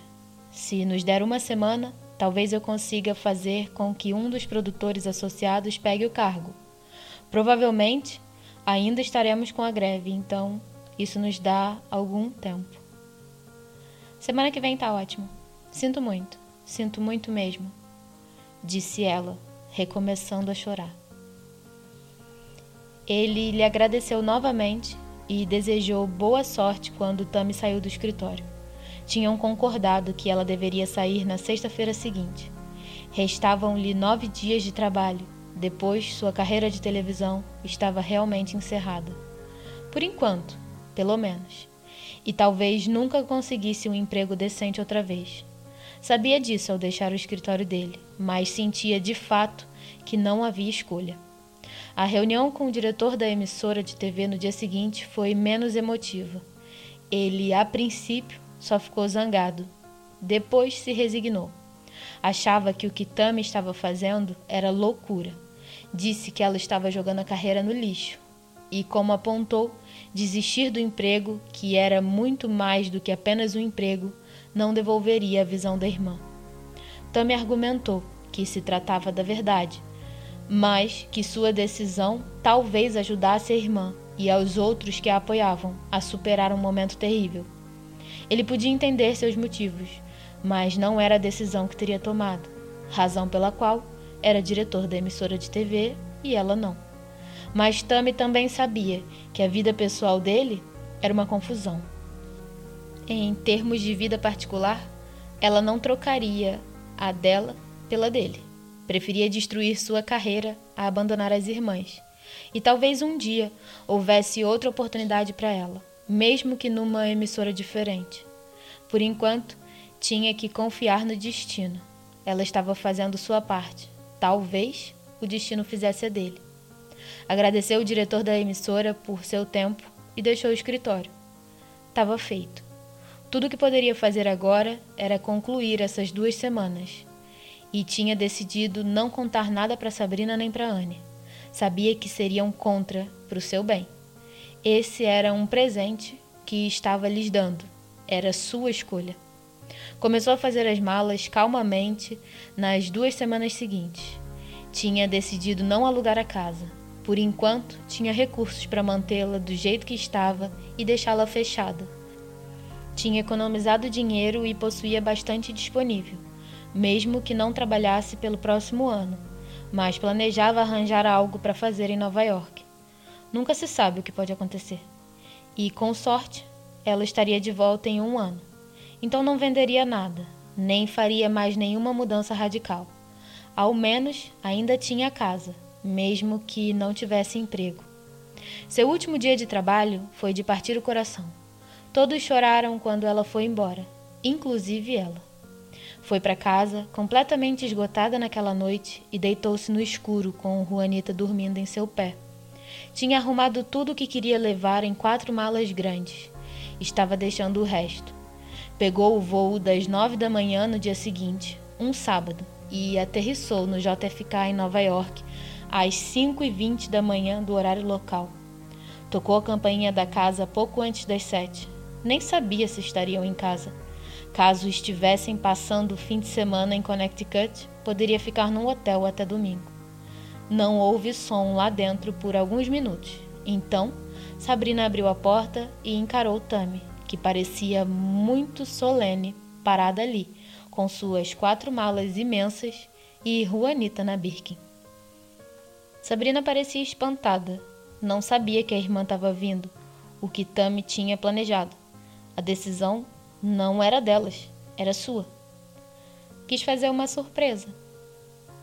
Se nos der uma semana, talvez eu consiga fazer com que um dos produtores associados pegue o cargo. Provavelmente ainda estaremos com a greve, então isso nos dá algum tempo. Semana que vem tá ótimo. Sinto muito, sinto muito mesmo, disse ela, recomeçando a chorar. Ele lhe agradeceu novamente e desejou boa sorte quando Tami saiu do escritório. Tinham concordado que ela deveria sair na sexta-feira seguinte. Restavam-lhe nove dias de trabalho depois, sua carreira de televisão estava realmente encerrada. Por enquanto, pelo menos. E talvez nunca conseguisse um emprego decente outra vez. Sabia disso ao deixar o escritório dele, mas sentia de fato que não havia escolha. A reunião com o diretor da emissora de TV no dia seguinte foi menos emotiva. Ele, a princípio, só ficou zangado. Depois se resignou. Achava que o que Tami estava fazendo era loucura disse que ela estava jogando a carreira no lixo e, como apontou, desistir do emprego, que era muito mais do que apenas um emprego, não devolveria a visão da irmã. Tammy argumentou que se tratava da verdade, mas que sua decisão talvez ajudasse a irmã e aos outros que a apoiavam a superar um momento terrível. Ele podia entender seus motivos, mas não era a decisão que teria tomado, razão pela qual era diretor da emissora de TV e ela não. Mas Tami também sabia que a vida pessoal dele era uma confusão. Em termos de vida particular, ela não trocaria a dela pela dele. Preferia destruir sua carreira a abandonar as irmãs. E talvez um dia houvesse outra oportunidade para ela, mesmo que numa emissora diferente. Por enquanto, tinha que confiar no destino. Ela estava fazendo sua parte. Talvez o destino fizesse a dele. Agradeceu o diretor da emissora por seu tempo e deixou o escritório. Estava feito. Tudo o que poderia fazer agora era concluir essas duas semanas. E tinha decidido não contar nada para Sabrina nem para Anne. Sabia que seriam contra para o seu bem. Esse era um presente que estava lhes dando. Era sua escolha. Começou a fazer as malas calmamente nas duas semanas seguintes. Tinha decidido não alugar a casa. Por enquanto, tinha recursos para mantê-la do jeito que estava e deixá-la fechada. Tinha economizado dinheiro e possuía bastante disponível, mesmo que não trabalhasse pelo próximo ano, mas planejava arranjar algo para fazer em Nova York. Nunca se sabe o que pode acontecer. E, com sorte, ela estaria de volta em um ano. Então não venderia nada, nem faria mais nenhuma mudança radical. Ao menos ainda tinha casa, mesmo que não tivesse emprego. Seu último dia de trabalho foi de partir o coração. Todos choraram quando ela foi embora, inclusive ela. Foi para casa, completamente esgotada naquela noite, e deitou-se no escuro com Juanita dormindo em seu pé. Tinha arrumado tudo o que queria levar em quatro malas grandes. Estava deixando o resto. Pegou o voo das nove da manhã no dia seguinte, um sábado, e aterrissou no JFK em Nova York às cinco e vinte da manhã do horário local. Tocou a campainha da casa pouco antes das sete. Nem sabia se estariam em casa. Caso estivessem passando o fim de semana em Connecticut, poderia ficar num hotel até domingo. Não houve som lá dentro por alguns minutos. Então, Sabrina abriu a porta e encarou Tammy, que parecia muito solene, parada ali, com suas quatro malas imensas e Juanita na Birkin. Sabrina parecia espantada. Não sabia que a irmã estava vindo, o que Tammy tinha planejado. A decisão não era delas, era sua. Quis fazer uma surpresa.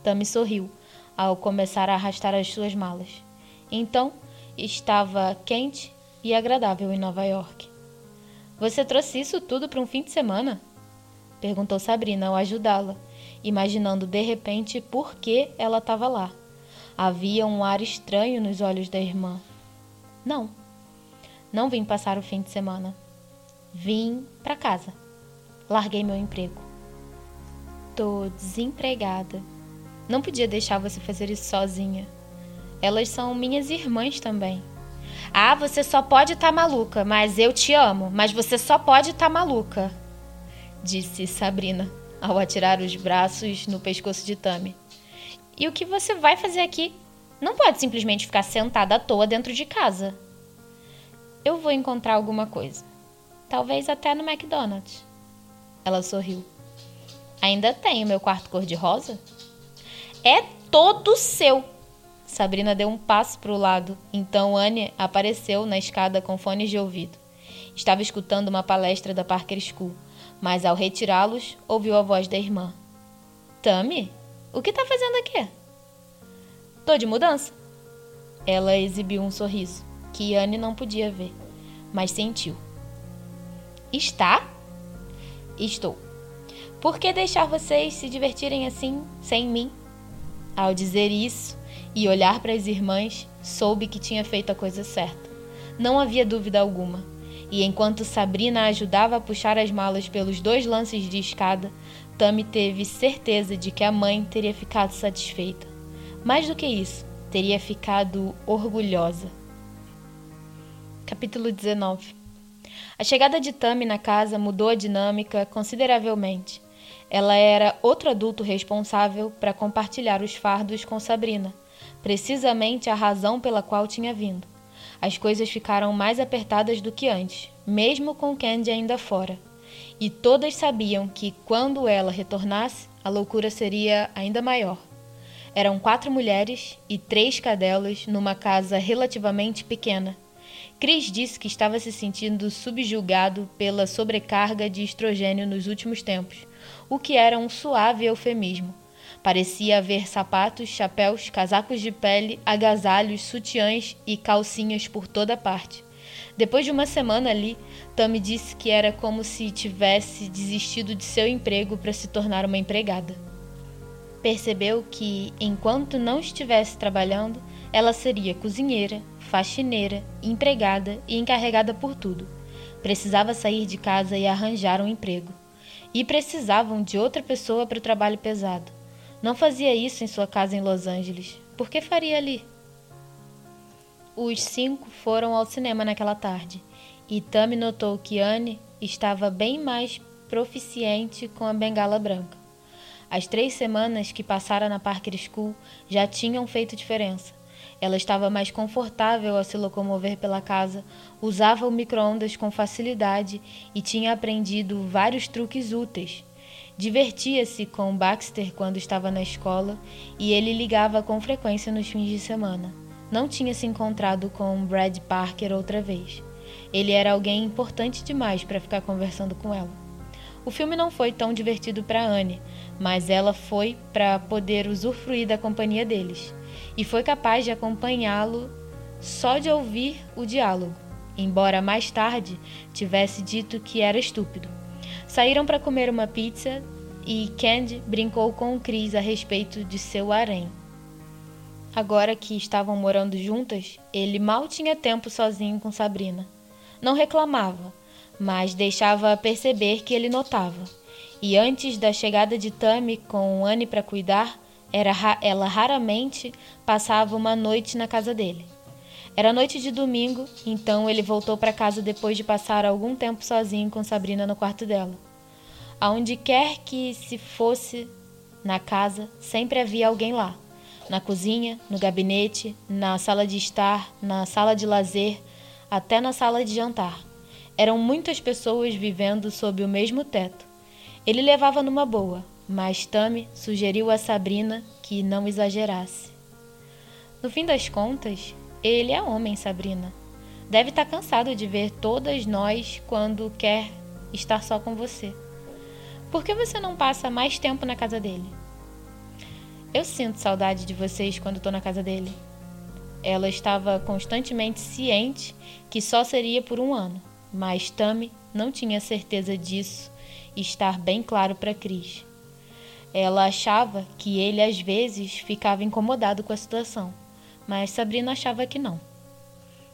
Tammy sorriu ao começar a arrastar as suas malas. Então, estava quente e agradável em Nova York. Você trouxe isso tudo para um fim de semana? Perguntou Sabrina ao ajudá-la, imaginando de repente por que ela estava lá. Havia um ar estranho nos olhos da irmã. Não, não vim passar o fim de semana. Vim para casa. Larguei meu emprego. Tô desempregada. Não podia deixar você fazer isso sozinha. Elas são minhas irmãs também. Ah, você só pode estar tá maluca, mas eu te amo. Mas você só pode estar tá maluca, disse Sabrina ao atirar os braços no pescoço de Tami. E o que você vai fazer aqui? Não pode simplesmente ficar sentada à toa dentro de casa. Eu vou encontrar alguma coisa. Talvez até no McDonald's. Ela sorriu. Ainda tenho meu quarto cor-de-rosa? É todo seu. Sabrina deu um passo para o lado, então Anne apareceu na escada com fones de ouvido. Estava escutando uma palestra da Parker School, mas ao retirá-los, ouviu a voz da irmã. Tami, o que está fazendo aqui? Tô de mudança. Ela exibiu um sorriso, que Anne não podia ver, mas sentiu. Está? Estou. Por que deixar vocês se divertirem assim, sem mim? Ao dizer isso e olhar para as irmãs, soube que tinha feito a coisa certa. Não havia dúvida alguma. E enquanto Sabrina ajudava a puxar as malas pelos dois lances de escada, Tami teve certeza de que a mãe teria ficado satisfeita. Mais do que isso, teria ficado orgulhosa. Capítulo 19 a chegada de Tami na casa mudou a dinâmica consideravelmente. Ela era outro adulto responsável para compartilhar os fardos com Sabrina, precisamente a razão pela qual tinha vindo. As coisas ficaram mais apertadas do que antes, mesmo com Candy ainda fora. E todas sabiam que quando ela retornasse, a loucura seria ainda maior. Eram quatro mulheres e três cadelas numa casa relativamente pequena. Chris disse que estava se sentindo subjugado pela sobrecarga de estrogênio nos últimos tempos, o que era um suave eufemismo. Parecia haver sapatos, chapéus, casacos de pele, agasalhos, sutiãs e calcinhas por toda parte. Depois de uma semana ali, Tammy disse que era como se tivesse desistido de seu emprego para se tornar uma empregada. Percebeu que, enquanto não estivesse trabalhando, ela seria cozinheira, faxineira, empregada e encarregada por tudo. Precisava sair de casa e arranjar um emprego. E precisavam de outra pessoa para o trabalho pesado. Não fazia isso em sua casa em Los Angeles. Por que faria ali? Os cinco foram ao cinema naquela tarde, e Tammy notou que Anne estava bem mais proficiente com a bengala branca. As três semanas que passara na Parker School já tinham feito diferença. Ela estava mais confortável ao se locomover pela casa, usava o micro-ondas com facilidade e tinha aprendido vários truques úteis. Divertia-se com Baxter quando estava na escola e ele ligava com frequência nos fins de semana. Não tinha se encontrado com Brad Parker outra vez. Ele era alguém importante demais para ficar conversando com ela. O filme não foi tão divertido para Anne, mas ela foi para poder usufruir da companhia deles e foi capaz de acompanhá-lo só de ouvir o diálogo, embora mais tarde tivesse dito que era estúpido. Saíram para comer uma pizza e Candy brincou com o Chris a respeito de seu harém. Agora que estavam morando juntas, ele mal tinha tempo sozinho com Sabrina. Não reclamava, mas deixava perceber que ele notava. E antes da chegada de Tammy com Anne para cuidar, era, ela raramente passava uma noite na casa dele. Era noite de domingo, então ele voltou para casa depois de passar algum tempo sozinho com Sabrina no quarto dela. Aonde quer que se fosse na casa, sempre havia alguém lá. Na cozinha, no gabinete, na sala de estar, na sala de lazer, até na sala de jantar. Eram muitas pessoas vivendo sob o mesmo teto. Ele levava numa boa, mas Tami sugeriu a Sabrina que não exagerasse. No fim das contas, ele é homem, Sabrina. Deve estar cansado de ver todas nós quando quer estar só com você. Por que você não passa mais tempo na casa dele? Eu sinto saudade de vocês quando estou na casa dele. Ela estava constantemente ciente que só seria por um ano, mas Tami não tinha certeza disso e estar bem claro para Cris. Ela achava que ele às vezes ficava incomodado com a situação, mas Sabrina achava que não.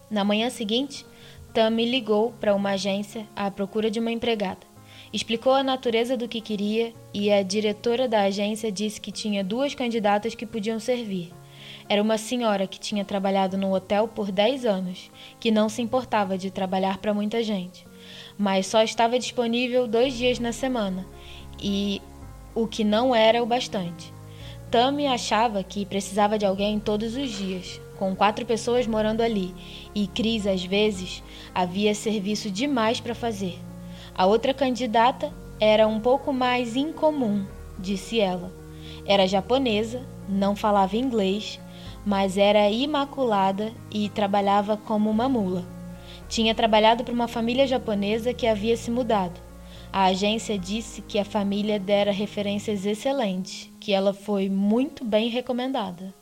Na manhã seguinte, Tammy ligou para uma agência à procura de uma empregada. Explicou a natureza do que queria e a diretora da agência disse que tinha duas candidatas que podiam servir. Era uma senhora que tinha trabalhado no hotel por 10 anos, que não se importava de trabalhar para muita gente, mas só estava disponível dois dias na semana e o que não era o bastante. Tammy achava que precisava de alguém todos os dias, com quatro pessoas morando ali, e Cris, às vezes, havia serviço demais para fazer. A outra candidata era um pouco mais incomum, disse ela. Era japonesa, não falava inglês, mas era imaculada e trabalhava como uma mula. Tinha trabalhado para uma família japonesa que havia se mudado a agência disse que a família dera referências excelentes, que ela foi muito bem recomendada.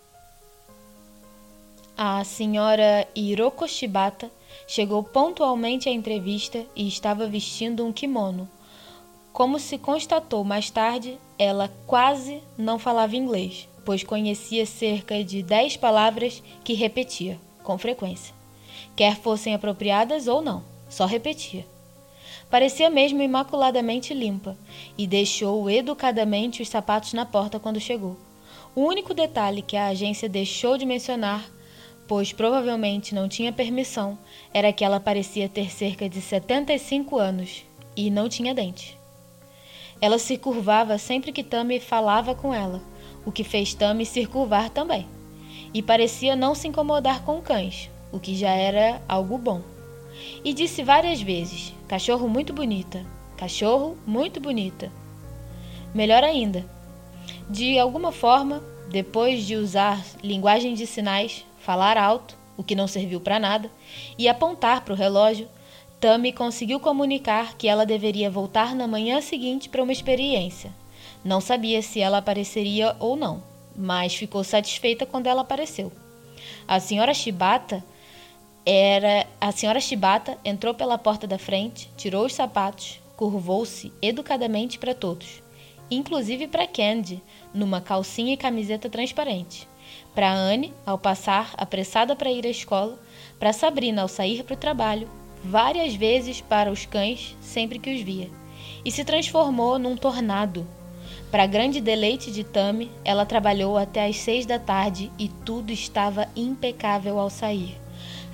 A senhora Hiroko Shibata chegou pontualmente à entrevista e estava vestindo um kimono. Como se constatou mais tarde, ela quase não falava inglês, pois conhecia cerca de dez palavras que repetia, com frequência. Quer fossem apropriadas ou não, só repetia. Parecia mesmo imaculadamente limpa e deixou educadamente os sapatos na porta quando chegou. O único detalhe que a agência deixou de mencionar, pois provavelmente não tinha permissão, era que ela parecia ter cerca de 75 anos e não tinha dente. Ela se curvava sempre que Tammy falava com ela, o que fez Tammy se curvar também. E parecia não se incomodar com cães, o que já era algo bom. E disse várias vezes: Cachorro muito bonita. Cachorro muito bonita. Melhor ainda, de alguma forma, depois de usar linguagem de sinais, falar alto, o que não serviu para nada, e apontar para o relógio, Tammy conseguiu comunicar que ela deveria voltar na manhã seguinte para uma experiência. Não sabia se ela apareceria ou não, mas ficou satisfeita quando ela apareceu. A senhora Shibata era a senhora Shibata entrou pela porta da frente, tirou os sapatos, curvou-se educadamente para todos, inclusive para Candy, numa calcinha e camiseta transparente. Para Anne, ao passar apressada para ir à escola, para Sabrina ao sair para o trabalho, várias vezes para os cães sempre que os via, e se transformou num tornado. Para grande deleite de Tammy, ela trabalhou até às seis da tarde e tudo estava impecável ao sair.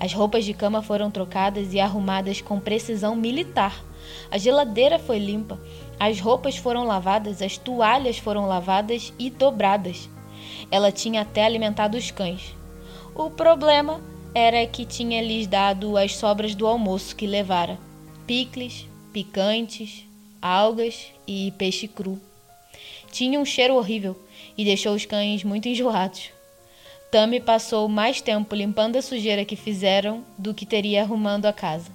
As roupas de cama foram trocadas e arrumadas com precisão militar. A geladeira foi limpa, as roupas foram lavadas, as toalhas foram lavadas e dobradas. Ela tinha até alimentado os cães. O problema era que tinha lhes dado as sobras do almoço que levara: picles, picantes, algas e peixe cru. Tinha um cheiro horrível e deixou os cães muito enjoados. Tammy passou mais tempo limpando a sujeira que fizeram do que teria arrumando a casa.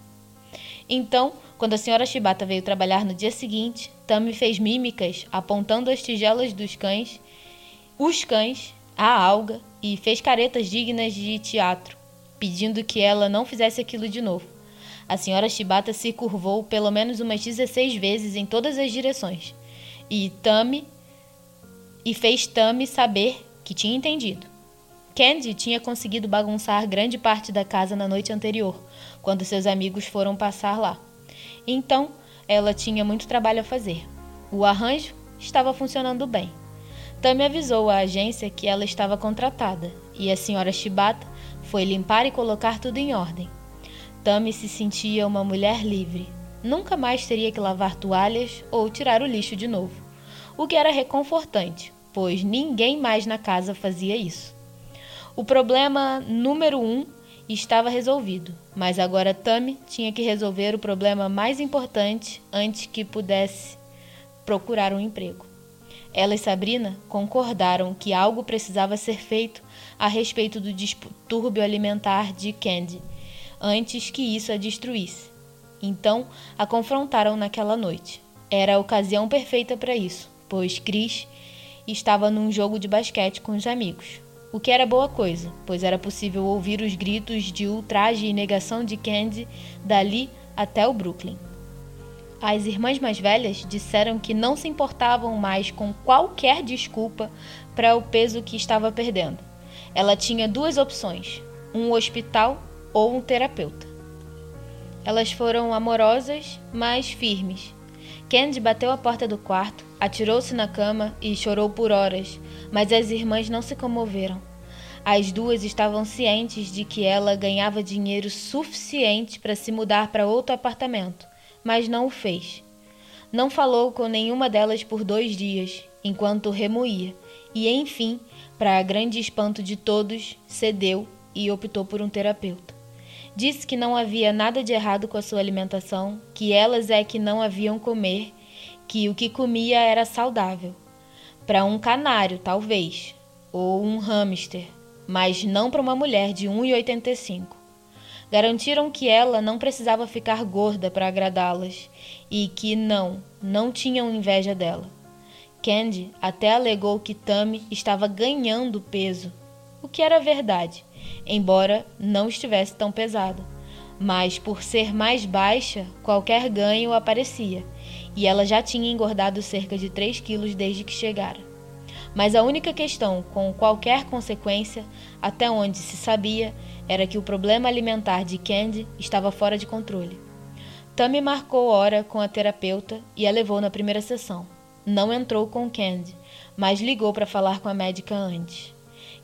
Então, quando a senhora Shibata veio trabalhar no dia seguinte, Tammy fez mímicas apontando as tigelas dos cães, os cães, a alga e fez caretas dignas de teatro, pedindo que ela não fizesse aquilo de novo. A senhora Shibata se curvou pelo menos umas 16 vezes em todas as direções, e Tami e fez Tami saber que tinha entendido. Candy tinha conseguido bagunçar grande parte da casa na noite anterior, quando seus amigos foram passar lá. Então, ela tinha muito trabalho a fazer. O arranjo estava funcionando bem. Tami avisou a agência que ela estava contratada e a senhora Shibata foi limpar e colocar tudo em ordem. Tami se sentia uma mulher livre. Nunca mais teria que lavar toalhas ou tirar o lixo de novo. O que era reconfortante, pois ninguém mais na casa fazia isso. O problema número um estava resolvido, mas agora Tami tinha que resolver o problema mais importante antes que pudesse procurar um emprego. Ela e Sabrina concordaram que algo precisava ser feito a respeito do distúrbio alimentar de Candy, antes que isso a destruísse. Então a confrontaram naquela noite. Era a ocasião perfeita para isso, pois Chris estava num jogo de basquete com os amigos o que era boa coisa, pois era possível ouvir os gritos de ultraje e negação de Candy dali até o Brooklyn. As irmãs mais velhas disseram que não se importavam mais com qualquer desculpa para o peso que estava perdendo. Ela tinha duas opções: um hospital ou um terapeuta. Elas foram amorosas, mas firmes. Candy bateu a porta do quarto, atirou-se na cama e chorou por horas, mas as irmãs não se comoveram. As duas estavam cientes de que ela ganhava dinheiro suficiente para se mudar para outro apartamento, mas não o fez. Não falou com nenhuma delas por dois dias, enquanto remoía, e enfim, para grande espanto de todos, cedeu e optou por um terapeuta. Disse que não havia nada de errado com a sua alimentação, que elas é que não haviam comer, que o que comia era saudável para um canário, talvez, ou um hamster, mas não para uma mulher de 1,85. Garantiram que ela não precisava ficar gorda para agradá-las e que não, não tinham inveja dela. Candy até alegou que Tammy estava ganhando peso, o que era verdade, embora não estivesse tão pesada. Mas por ser mais baixa, qualquer ganho aparecia e ela já tinha engordado cerca de 3 quilos desde que chegara. Mas a única questão com qualquer consequência, até onde se sabia, era que o problema alimentar de Candy estava fora de controle. Tammy marcou hora com a terapeuta e a levou na primeira sessão. Não entrou com Candy, mas ligou para falar com a médica antes.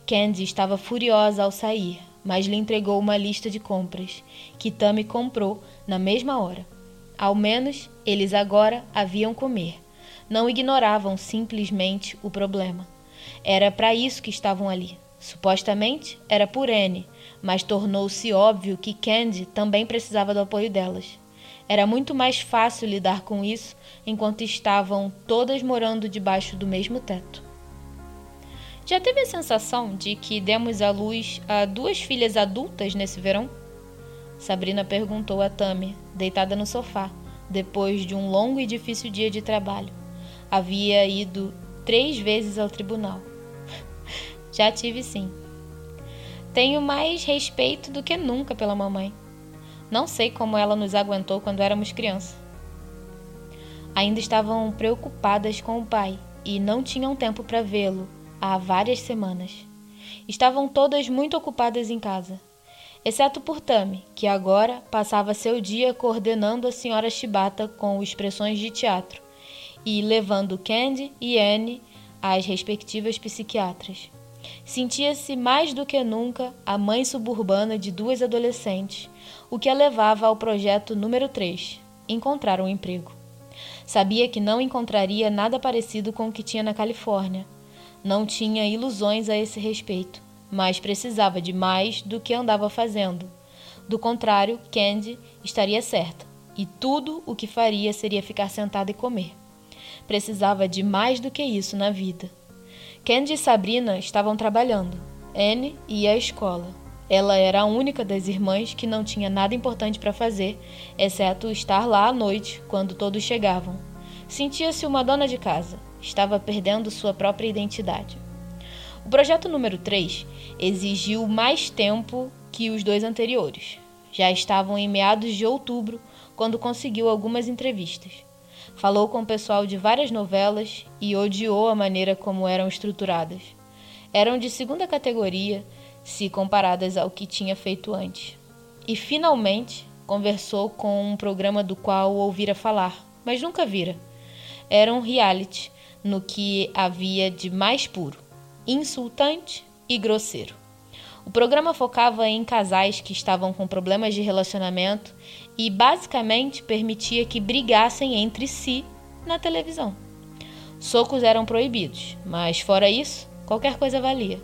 Candy estava furiosa ao sair, mas lhe entregou uma lista de compras, que Tammy comprou na mesma hora. Ao menos eles agora haviam comer. Não ignoravam simplesmente o problema. Era para isso que estavam ali. Supostamente era por Anne, mas tornou-se óbvio que Candy também precisava do apoio delas. Era muito mais fácil lidar com isso enquanto estavam todas morando debaixo do mesmo teto. Já teve a sensação de que demos à luz a duas filhas adultas nesse verão? Sabrina perguntou a Tami, deitada no sofá, depois de um longo e difícil dia de trabalho. Havia ido três vezes ao tribunal. Já tive sim. Tenho mais respeito do que nunca pela mamãe. Não sei como ela nos aguentou quando éramos crianças. Ainda estavam preocupadas com o pai e não tinham tempo para vê-lo há várias semanas. Estavam todas muito ocupadas em casa, exceto por Tami, que agora passava seu dia coordenando a senhora Shibata com expressões de teatro e levando Candy e Anne às respectivas psiquiatras. Sentia-se mais do que nunca a mãe suburbana de duas adolescentes, o que a levava ao projeto número 3 encontrar um emprego. Sabia que não encontraria nada parecido com o que tinha na Califórnia. Não tinha ilusões a esse respeito, mas precisava de mais do que andava fazendo. Do contrário, Candy estaria certa, e tudo o que faria seria ficar sentada e comer. Precisava de mais do que isso na vida. Candy e Sabrina estavam trabalhando. Anne ia à escola. Ela era a única das irmãs que não tinha nada importante para fazer, exceto estar lá à noite, quando todos chegavam. Sentia-se uma dona de casa. Estava perdendo sua própria identidade. O projeto número 3 exigiu mais tempo que os dois anteriores. Já estavam em meados de outubro quando conseguiu algumas entrevistas. Falou com o pessoal de várias novelas e odiou a maneira como eram estruturadas. Eram de segunda categoria se comparadas ao que tinha feito antes. E finalmente conversou com um programa do qual ouvira falar, mas nunca vira. Era um reality no que havia de mais puro, insultante e grosseiro. O programa focava em casais que estavam com problemas de relacionamento e basicamente permitia que brigassem entre si na televisão. Socos eram proibidos, mas fora isso, qualquer coisa valia.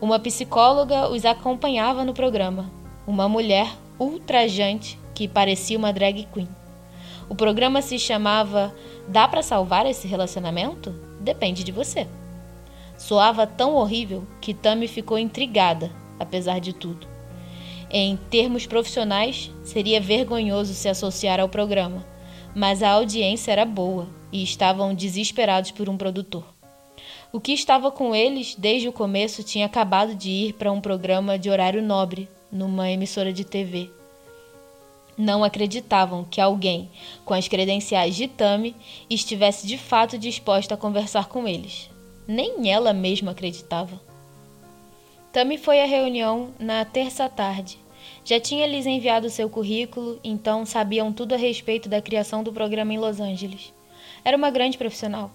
Uma psicóloga os acompanhava no programa, uma mulher ultrajante que parecia uma drag queen. O programa se chamava Dá para salvar esse relacionamento? Depende de você. Soava tão horrível que Tammy ficou intrigada apesar de tudo. Em termos profissionais, seria vergonhoso se associar ao programa, mas a audiência era boa e estavam desesperados por um produtor. O que estava com eles desde o começo tinha acabado de ir para um programa de horário nobre, numa emissora de TV. Não acreditavam que alguém com as credenciais de Tami estivesse de fato disposta a conversar com eles. Nem ela mesma acreditava. Tami foi à reunião na terça tarde. Já tinha lhes enviado seu currículo, então sabiam tudo a respeito da criação do programa em Los Angeles. Era uma grande profissional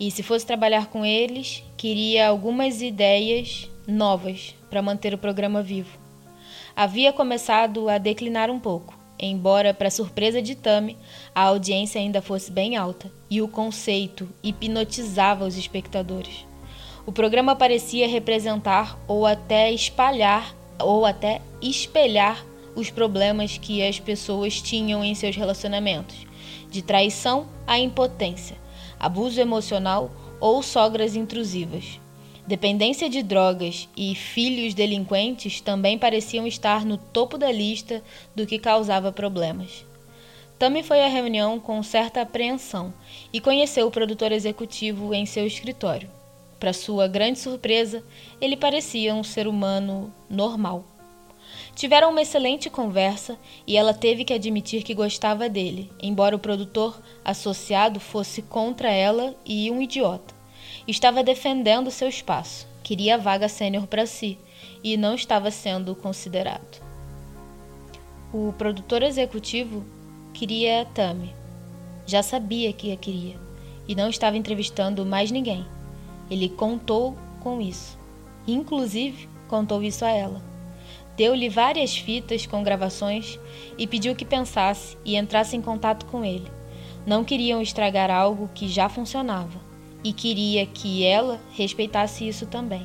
e, se fosse trabalhar com eles, queria algumas ideias novas para manter o programa vivo. Havia começado a declinar um pouco, embora, para surpresa de Tami, a audiência ainda fosse bem alta e o conceito hipnotizava os espectadores. O programa parecia representar ou até espalhar ou até espelhar os problemas que as pessoas tinham em seus relacionamentos, de traição à impotência, abuso emocional ou sogras intrusivas. Dependência de drogas e filhos delinquentes também pareciam estar no topo da lista do que causava problemas. Tammy foi à reunião com certa apreensão e conheceu o produtor executivo em seu escritório. Para sua grande surpresa, ele parecia um ser humano normal. Tiveram uma excelente conversa e ela teve que admitir que gostava dele, embora o produtor associado fosse contra ela e um idiota. Estava defendendo seu espaço, queria a vaga sênior para si e não estava sendo considerado. O produtor executivo queria Tami. Já sabia que a queria e não estava entrevistando mais ninguém. Ele contou com isso. Inclusive, contou isso a ela. Deu-lhe várias fitas com gravações e pediu que pensasse e entrasse em contato com ele. Não queriam estragar algo que já funcionava e queria que ela respeitasse isso também.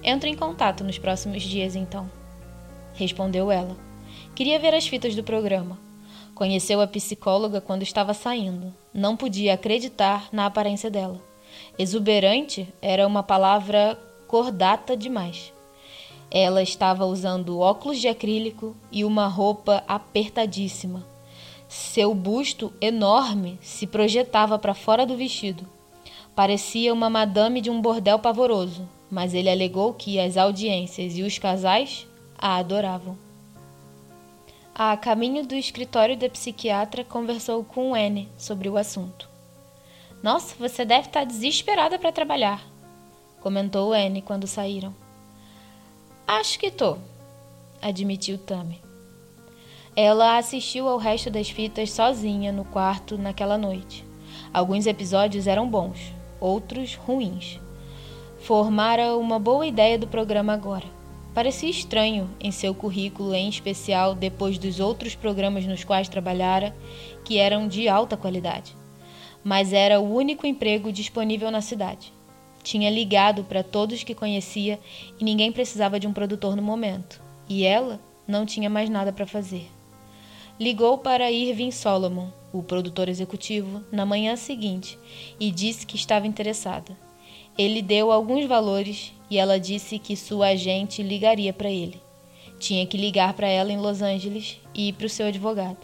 Entro em contato nos próximos dias, então. Respondeu ela. Queria ver as fitas do programa. Conheceu a psicóloga quando estava saindo. Não podia acreditar na aparência dela. Exuberante era uma palavra cordata demais. Ela estava usando óculos de acrílico e uma roupa apertadíssima. Seu busto enorme se projetava para fora do vestido. Parecia uma madame de um bordel pavoroso, mas ele alegou que as audiências e os casais a adoravam. A caminho do escritório da psiquiatra, conversou com Anne sobre o assunto. Nossa, você deve estar desesperada para trabalhar, comentou Anne quando saíram. Acho que tô, admitiu Tammy. Ela assistiu ao resto das fitas sozinha no quarto naquela noite. Alguns episódios eram bons, outros ruins. Formara uma boa ideia do programa agora. Parecia estranho em seu currículo, em especial depois dos outros programas nos quais trabalhara, que eram de alta qualidade mas era o único emprego disponível na cidade. Tinha ligado para todos que conhecia e ninguém precisava de um produtor no momento. E ela não tinha mais nada para fazer. Ligou para Irving Solomon, o produtor executivo, na manhã seguinte e disse que estava interessada. Ele deu alguns valores e ela disse que sua agente ligaria para ele. Tinha que ligar para ela em Los Angeles e para o seu advogado.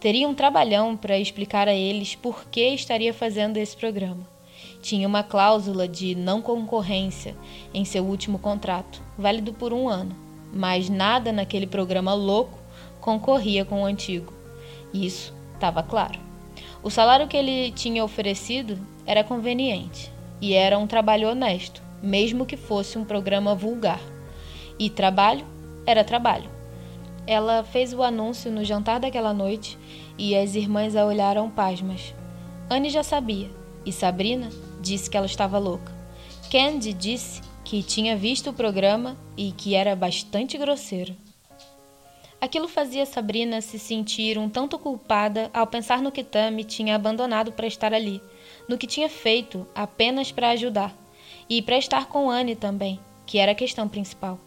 Teria um trabalhão para explicar a eles por que estaria fazendo esse programa. Tinha uma cláusula de não concorrência em seu último contrato, válido por um ano, mas nada naquele programa louco concorria com o antigo. Isso estava claro. O salário que ele tinha oferecido era conveniente e era um trabalho honesto, mesmo que fosse um programa vulgar. E trabalho era trabalho. Ela fez o anúncio no jantar daquela noite e as irmãs a olharam pasmas. Anne já sabia, e Sabrina disse que ela estava louca. Candy disse que tinha visto o programa e que era bastante grosseiro. Aquilo fazia Sabrina se sentir um tanto culpada ao pensar no que Tammy tinha abandonado para estar ali, no que tinha feito apenas para ajudar, e para estar com Anne também, que era a questão principal.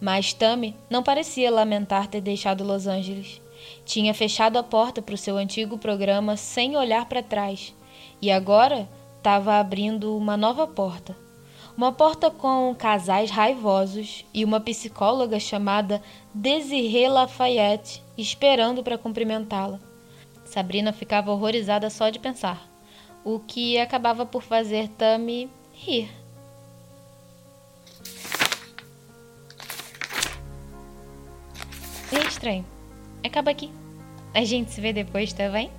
Mas Tammy não parecia lamentar ter deixado Los Angeles. Tinha fechado a porta para o seu antigo programa sem olhar para trás e agora estava abrindo uma nova porta. Uma porta com casais raivosos e uma psicóloga chamada Desiree Lafayette esperando para cumprimentá-la. Sabrina ficava horrorizada só de pensar, o que acabava por fazer Tammy rir. É estranho. Acaba aqui. A gente se vê depois, tá bem?